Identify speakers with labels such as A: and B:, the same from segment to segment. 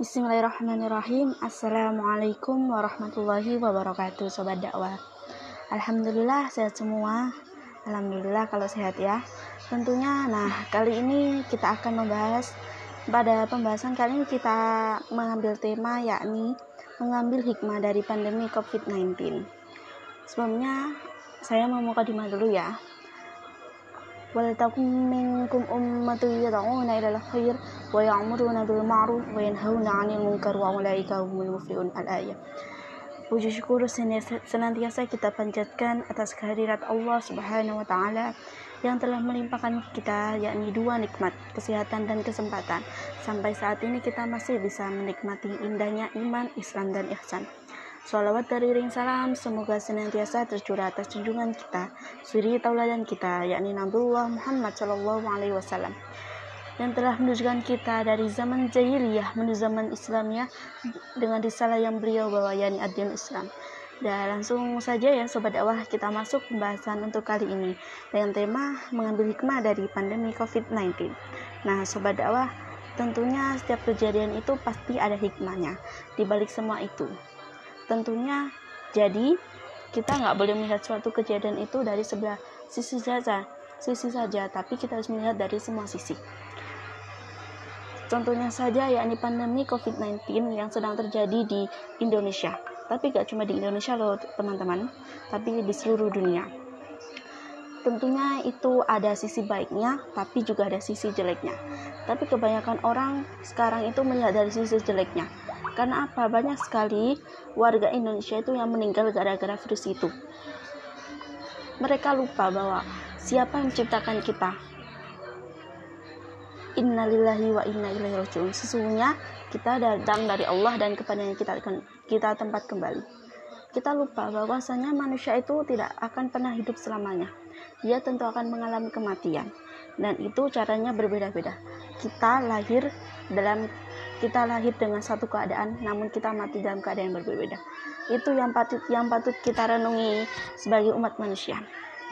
A: Bismillahirrahmanirrahim. Assalamualaikum warahmatullahi wabarakatuh Sobat dakwah. Alhamdulillah sehat semua. Alhamdulillah kalau sehat ya. Tentunya nah kali ini kita akan membahas Pada pembahasan kali ini kita mengambil tema yakni Mengambil hikmah dari pandemi COVID-19 Sebelumnya saya mau muka dulu ya ولتكن منكم أمة يدعون إلى الخير ويأمرون بالمعروف وينهون عن المنكر وأولئك هم المفلحون الآية Puji syukur senantiasa kita panjatkan atas kehadirat Allah Subhanahu wa taala yang telah melimpahkan kita yakni dua nikmat, kesehatan dan kesempatan. Sampai saat ini kita masih bisa menikmati indahnya iman, Islam dan ihsan. Salawat dari ring salam semoga senantiasa tercurah atas junjungan kita, suri tauladan kita, yakni Nabiullah Muhammad Shallallahu Alaihi Wasallam yang telah menunjukkan kita dari zaman jahiliyah menuju zaman Islamnya dengan risalah yang beliau bawa yakni adil Islam. Dan langsung saja ya sobat dakwah kita masuk pembahasan untuk kali ini dengan tema mengambil hikmah dari pandemi COVID-19. Nah, sobat dakwah, tentunya setiap kejadian itu pasti ada hikmahnya di balik semua itu tentunya jadi kita nggak boleh melihat suatu kejadian itu dari sebelah sisi saja sisi saja tapi kita harus melihat dari semua sisi. Contohnya saja yakni pandemi COVID-19 yang sedang terjadi di Indonesia. Tapi gak cuma di Indonesia loh teman-teman tapi di seluruh dunia. Tentunya itu ada sisi baiknya tapi juga ada sisi jeleknya. Tapi kebanyakan orang sekarang itu melihat dari sisi jeleknya karena apa? Banyak sekali warga Indonesia itu yang meninggal gara-gara virus itu. Mereka lupa bahwa siapa yang menciptakan kita. Innalillahi wa inna ilaihi rajiun. Sesungguhnya kita datang dari Allah dan kepadanya kita kita tempat kembali. Kita lupa bahwasanya manusia itu tidak akan pernah hidup selamanya. Dia tentu akan mengalami kematian. Dan itu caranya berbeda-beda. Kita lahir dalam kita lahir dengan satu keadaan namun kita mati dalam keadaan yang berbeda itu yang patut yang patut kita renungi sebagai umat manusia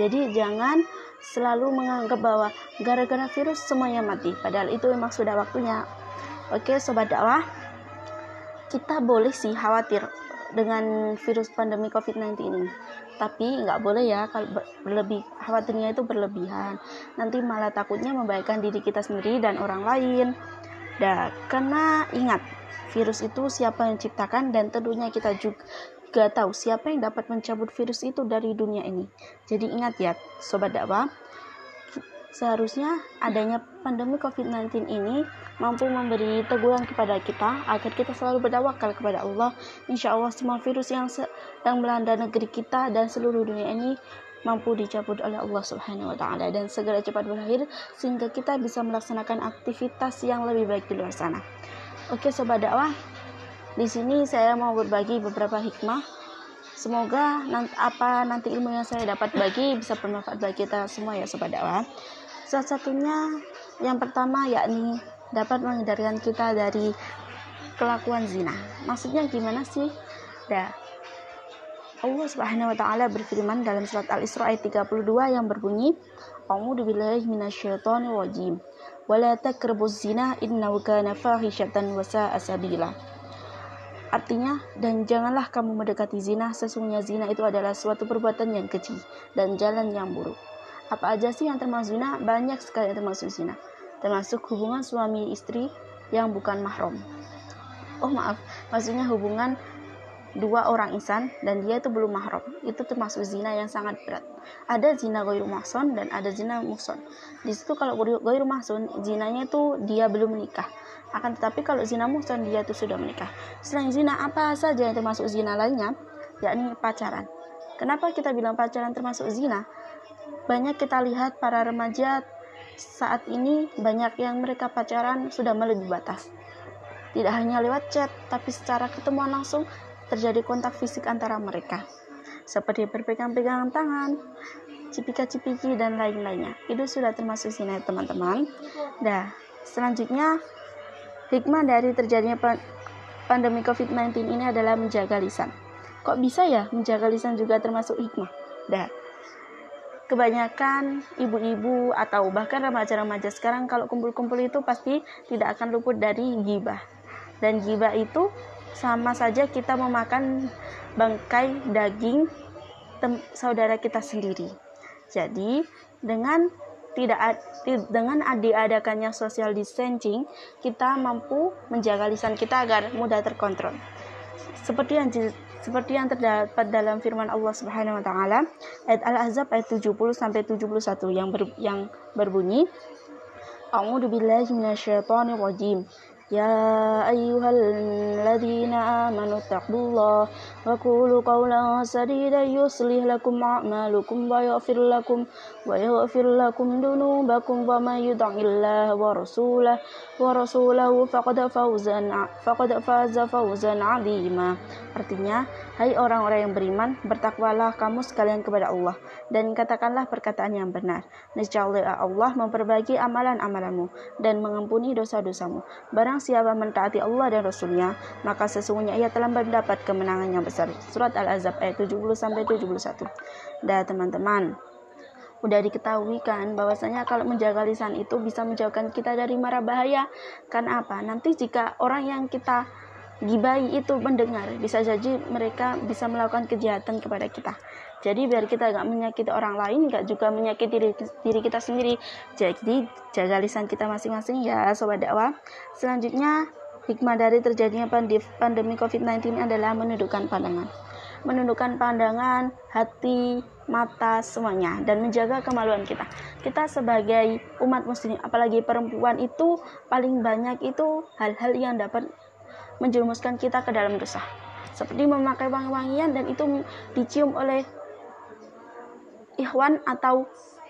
A: jadi jangan selalu menganggap bahwa gara-gara virus semuanya mati padahal itu memang sudah waktunya oke sobat dakwah kita boleh sih khawatir dengan virus pandemi COVID-19 ini. Tapi nggak boleh ya kalau berlebih khawatirnya itu berlebihan. Nanti malah takutnya membahayakan diri kita sendiri dan orang lain. Nah, karena ingat, virus itu siapa yang ciptakan dan tentunya kita juga tahu siapa yang dapat mencabut virus itu dari dunia ini. Jadi ingat ya, sobat dakwah, seharusnya adanya pandemi COVID-19 ini mampu memberi teguran kepada kita agar kita selalu bertawakal kepada Allah. Insya Allah semua virus yang sedang melanda negeri kita dan seluruh dunia ini mampu dicabut oleh Allah Subhanahu wa taala dan segera cepat berakhir sehingga kita bisa melaksanakan aktivitas yang lebih baik di luar sana. Oke sobat dakwah, di sini saya mau berbagi beberapa hikmah. Semoga nanti, apa nanti ilmu yang saya dapat bagi bisa bermanfaat bagi kita semua ya sobat dakwah. Salah satunya yang pertama yakni dapat menghindarkan kita dari kelakuan zina. Maksudnya gimana sih? Dah, Allah Subhanahu wa taala berfirman dalam surat Al-Isra ayat 32 yang berbunyi A'udzu billahi minasyaitonir rajim wa la taqrabuz zina innahu kana fahishatan wa sabila Artinya, dan janganlah kamu mendekati zina, sesungguhnya zina itu adalah suatu perbuatan yang kecil dan jalan yang buruk. Apa aja sih yang termasuk zina? Banyak sekali yang termasuk zina. Termasuk hubungan suami istri yang bukan mahram. Oh maaf, maksudnya hubungan dua orang insan dan dia itu belum mahram. Itu termasuk zina yang sangat berat. Ada zina goyur mahson dan ada zina muhson di situ kalau goyur mahson zinanya itu dia belum menikah. Akan tetapi kalau zina muhson dia itu sudah menikah. Selain zina apa saja yang termasuk zina lainnya? Yakni pacaran. Kenapa kita bilang pacaran termasuk zina? Banyak kita lihat para remaja saat ini banyak yang mereka pacaran sudah melebihi batas. Tidak hanya lewat chat tapi secara ketemuan langsung terjadi kontak fisik antara mereka, seperti berpegang-pegangan tangan, cipika-cipiki, dan lain-lainnya. Itu sudah termasuk zina, teman-teman. Nah, selanjutnya, hikmah dari terjadinya pandemi COVID-19 ini adalah menjaga lisan. Kok bisa ya menjaga lisan juga termasuk hikmah? Dah. Kebanyakan ibu-ibu atau bahkan remaja-remaja sekarang kalau kumpul-kumpul itu pasti tidak akan luput dari gibah dan gibah itu sama saja kita memakan bangkai daging saudara kita sendiri. Jadi dengan tidak dengan diadakannya social distancing kita mampu menjaga lisan kita agar mudah terkontrol. Seperti yang seperti yang terdapat dalam firman Allah Subhanahu wa taala ayat Al-Ahzab ayat 70 sampai 71 yang ber, yang berbunyi A'udzu billahi minasyaitonir rajim يا أيها الذين آمنوا اتقوا الله وقولوا قولا سديدا يصلح لكم أعمالكم ويغفر لكم ويغفر لكم ذنوبكم ومن يطع الله ورسوله ورسوله فقد فوز فقد فاز فوزا عظيما artinya hai orang-orang yang beriman bertakwalah kamu sekalian kepada Allah dan katakanlah perkataan yang benar niscaya Allah memperbaiki amalan-amalanmu dan mengampuni dosa-dosamu barang siapa mentaati Allah dan Rasulnya maka sesungguhnya ia telah mendapat kemenangan yang besar. Surat Al-Azab ayat 70 sampai 71 dan teman-teman. Udah diketahui kan bahwasanya kalau menjaga lisan itu bisa menjauhkan kita dari mara bahaya. Kan apa? Nanti jika orang yang kita gibai itu mendengar bisa jadi mereka bisa melakukan kejahatan kepada kita jadi biar kita gak menyakiti orang lain gak juga menyakiti diri, diri kita sendiri jadi jaga lisan kita masing-masing ya sobat dakwah selanjutnya hikmah dari terjadinya pandemi COVID-19 adalah menundukkan pandangan menundukkan pandangan, hati, mata, semuanya dan menjaga kemaluan kita. Kita sebagai umat muslim, apalagi perempuan itu paling banyak itu hal-hal yang dapat menjerumuskan kita ke dalam dosa. Seperti memakai wangi-wangian dan itu dicium oleh ikhwan atau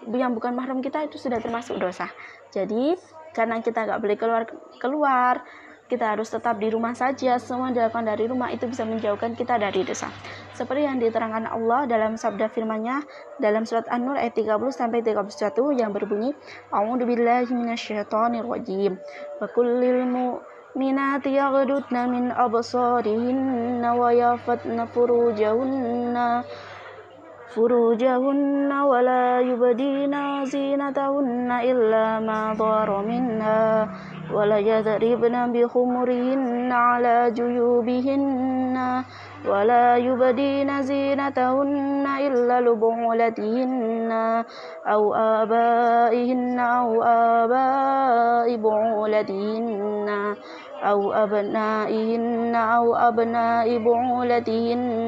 A: yang bukan mahram kita itu sudah termasuk dosa. Jadi karena kita nggak boleh keluar keluar kita harus tetap di rumah saja. Semua dilakukan dari rumah itu bisa menjauhkan kita dari dosa. Seperti yang diterangkan Allah dalam sabda firman-Nya dalam surat An-Nur ayat 30 sampai 31 yang berbunyi A'udzu billahi minasyaitonir rajim. Wa kullil yaghdudna min furujahunna فروجهن ولا يبدين زينتهن إلا ما ظهر منها وليضربن بخمرهن على جيوبهن ولا يبدين زينتهن إلا لبعولتهن أو آبائهن أو آباء بعولتهن أو أبنائهن أو أبناء بعولتهن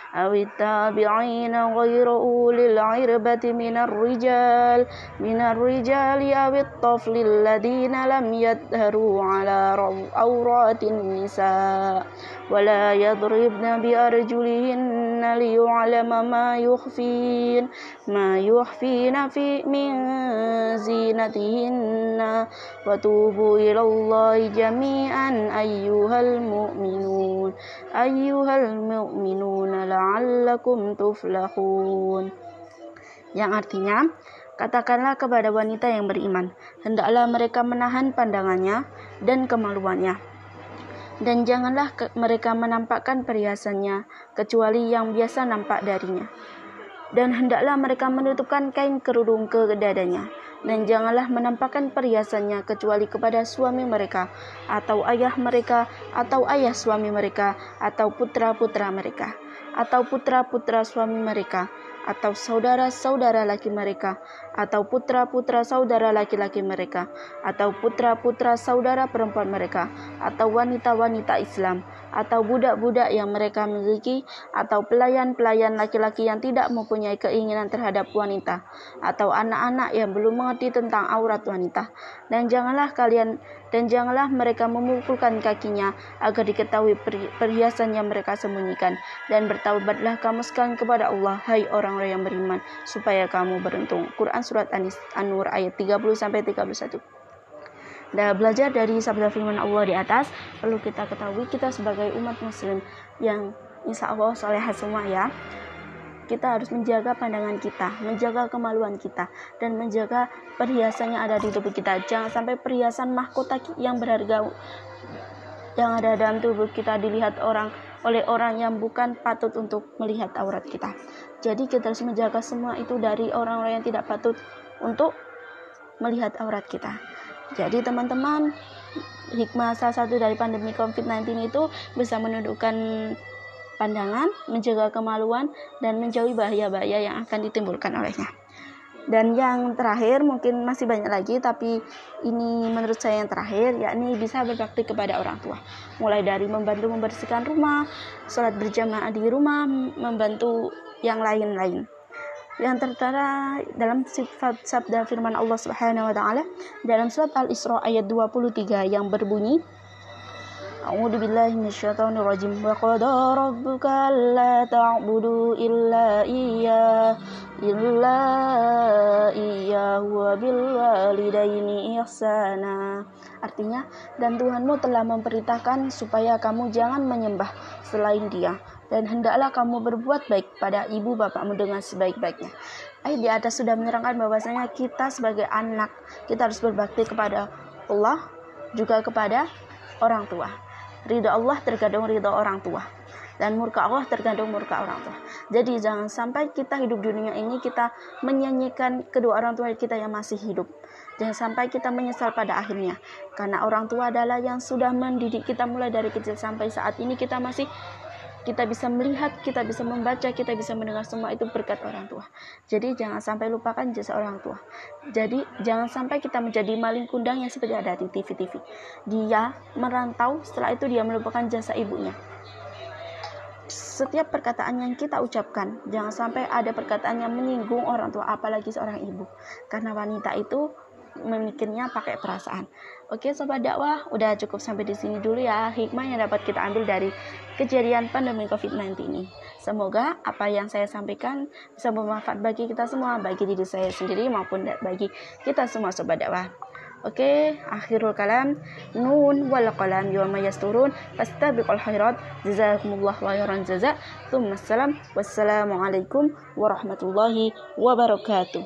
A: أو التابعين غير أولي العربة من الرجال من الرجال أو الطفل الذين لم يظهروا على عورات النساء. ولا يضربن بأرجلهن ليعلم ما يخفين ما يخفين في من زينتهن وتوبوا إلى الله جميعا أيها المؤمنون أيها المؤمنون la'allakum tuflahun yang artinya katakanlah kepada wanita yang beriman hendaklah mereka menahan pandangannya dan kemaluannya dan janganlah mereka menampakkan perhiasannya kecuali yang biasa nampak darinya. Dan hendaklah mereka menutupkan kain kerudung ke dadanya. Dan janganlah menampakkan perhiasannya kecuali kepada suami mereka atau ayah mereka atau ayah suami mereka atau putra-putra mereka atau putra-putra suami mereka, atau saudara-saudara laki mereka, atau putra-putra saudara laki-laki mereka, atau putra-putra saudara perempuan mereka, atau wanita-wanita Islam, atau budak-budak yang mereka miliki, atau pelayan-pelayan laki-laki yang tidak mempunyai keinginan terhadap wanita, atau anak-anak yang belum mengerti tentang aurat wanita. Dan janganlah kalian dan janganlah mereka memukulkan kakinya agar diketahui perhiasan yang mereka sembunyikan dan bertaubatlah kamu sekalian kepada Allah hai orang-orang yang beriman supaya kamu beruntung Quran surat An-Nur ayat 30 sampai 31 dan belajar dari sabda firman Allah di atas perlu kita ketahui kita sebagai umat muslim yang insya Allah soleh semua ya kita harus menjaga pandangan kita, menjaga kemaluan kita, dan menjaga perhiasan yang ada di tubuh kita. Jangan sampai perhiasan mahkota yang berharga yang ada dalam tubuh kita dilihat orang oleh orang yang bukan patut untuk melihat aurat kita. Jadi kita harus menjaga semua itu dari orang-orang yang tidak patut untuk melihat aurat kita. Jadi teman-teman, hikmah salah satu dari pandemi COVID-19 itu bisa menundukkan pandangan, menjaga kemaluan, dan menjauhi bahaya-bahaya yang akan ditimbulkan olehnya. Dan yang terakhir mungkin masih banyak lagi tapi ini menurut saya yang terakhir yakni bisa berbakti kepada orang tua. Mulai dari membantu membersihkan rumah, sholat berjamaah di rumah, membantu yang lain-lain. Yang tertera dalam sifat sabda firman Allah Subhanahu wa taala dalam surat Al-Isra ayat 23 yang berbunyi أعوذ بالله من الشيطان الرجيم وقضى ربك ألا تعبدوا إلا إياه إلا إياه وبالوالدين إحسانا Artinya, dan Tuhanmu telah memerintahkan supaya kamu jangan menyembah selain dia, dan hendaklah kamu berbuat baik pada ibu bapakmu dengan sebaik-baiknya. Ayat di atas sudah menerangkan bahwasanya kita sebagai anak, kita harus berbakti kepada Allah, juga kepada orang tua. Ridho Allah tergantung ridho orang tua dan murka Allah tergantung murka orang tua. Jadi jangan sampai kita hidup di dunia ini kita menyanyikan kedua orang tua kita yang masih hidup. Jangan sampai kita menyesal pada akhirnya. Karena orang tua adalah yang sudah mendidik kita mulai dari kecil sampai saat ini kita masih kita bisa melihat, kita bisa membaca, kita bisa mendengar semua itu berkat orang tua. Jadi jangan sampai lupakan jasa orang tua. Jadi jangan sampai kita menjadi maling kundang yang seperti ada di TV-TV. Dia merantau, setelah itu dia melupakan jasa ibunya. Setiap perkataan yang kita ucapkan, jangan sampai ada perkataan yang menyinggung orang tua, apalagi seorang ibu. Karena wanita itu memikirnya pakai perasaan. Oke sobat dakwah, udah cukup sampai di sini dulu ya hikmah yang dapat kita ambil dari kejadian pandemi COVID-19 ini. Semoga apa yang saya sampaikan bisa bermanfaat bagi kita semua, bagi diri saya sendiri maupun bagi kita semua sobat dakwah. Oke, akhirul kalam. Nun wal qalam yawma yasturun fastabiqul khairat. Jazakumullah khairan jaza. Tsumma salam. Wassalamualaikum warahmatullahi wabarakatuh.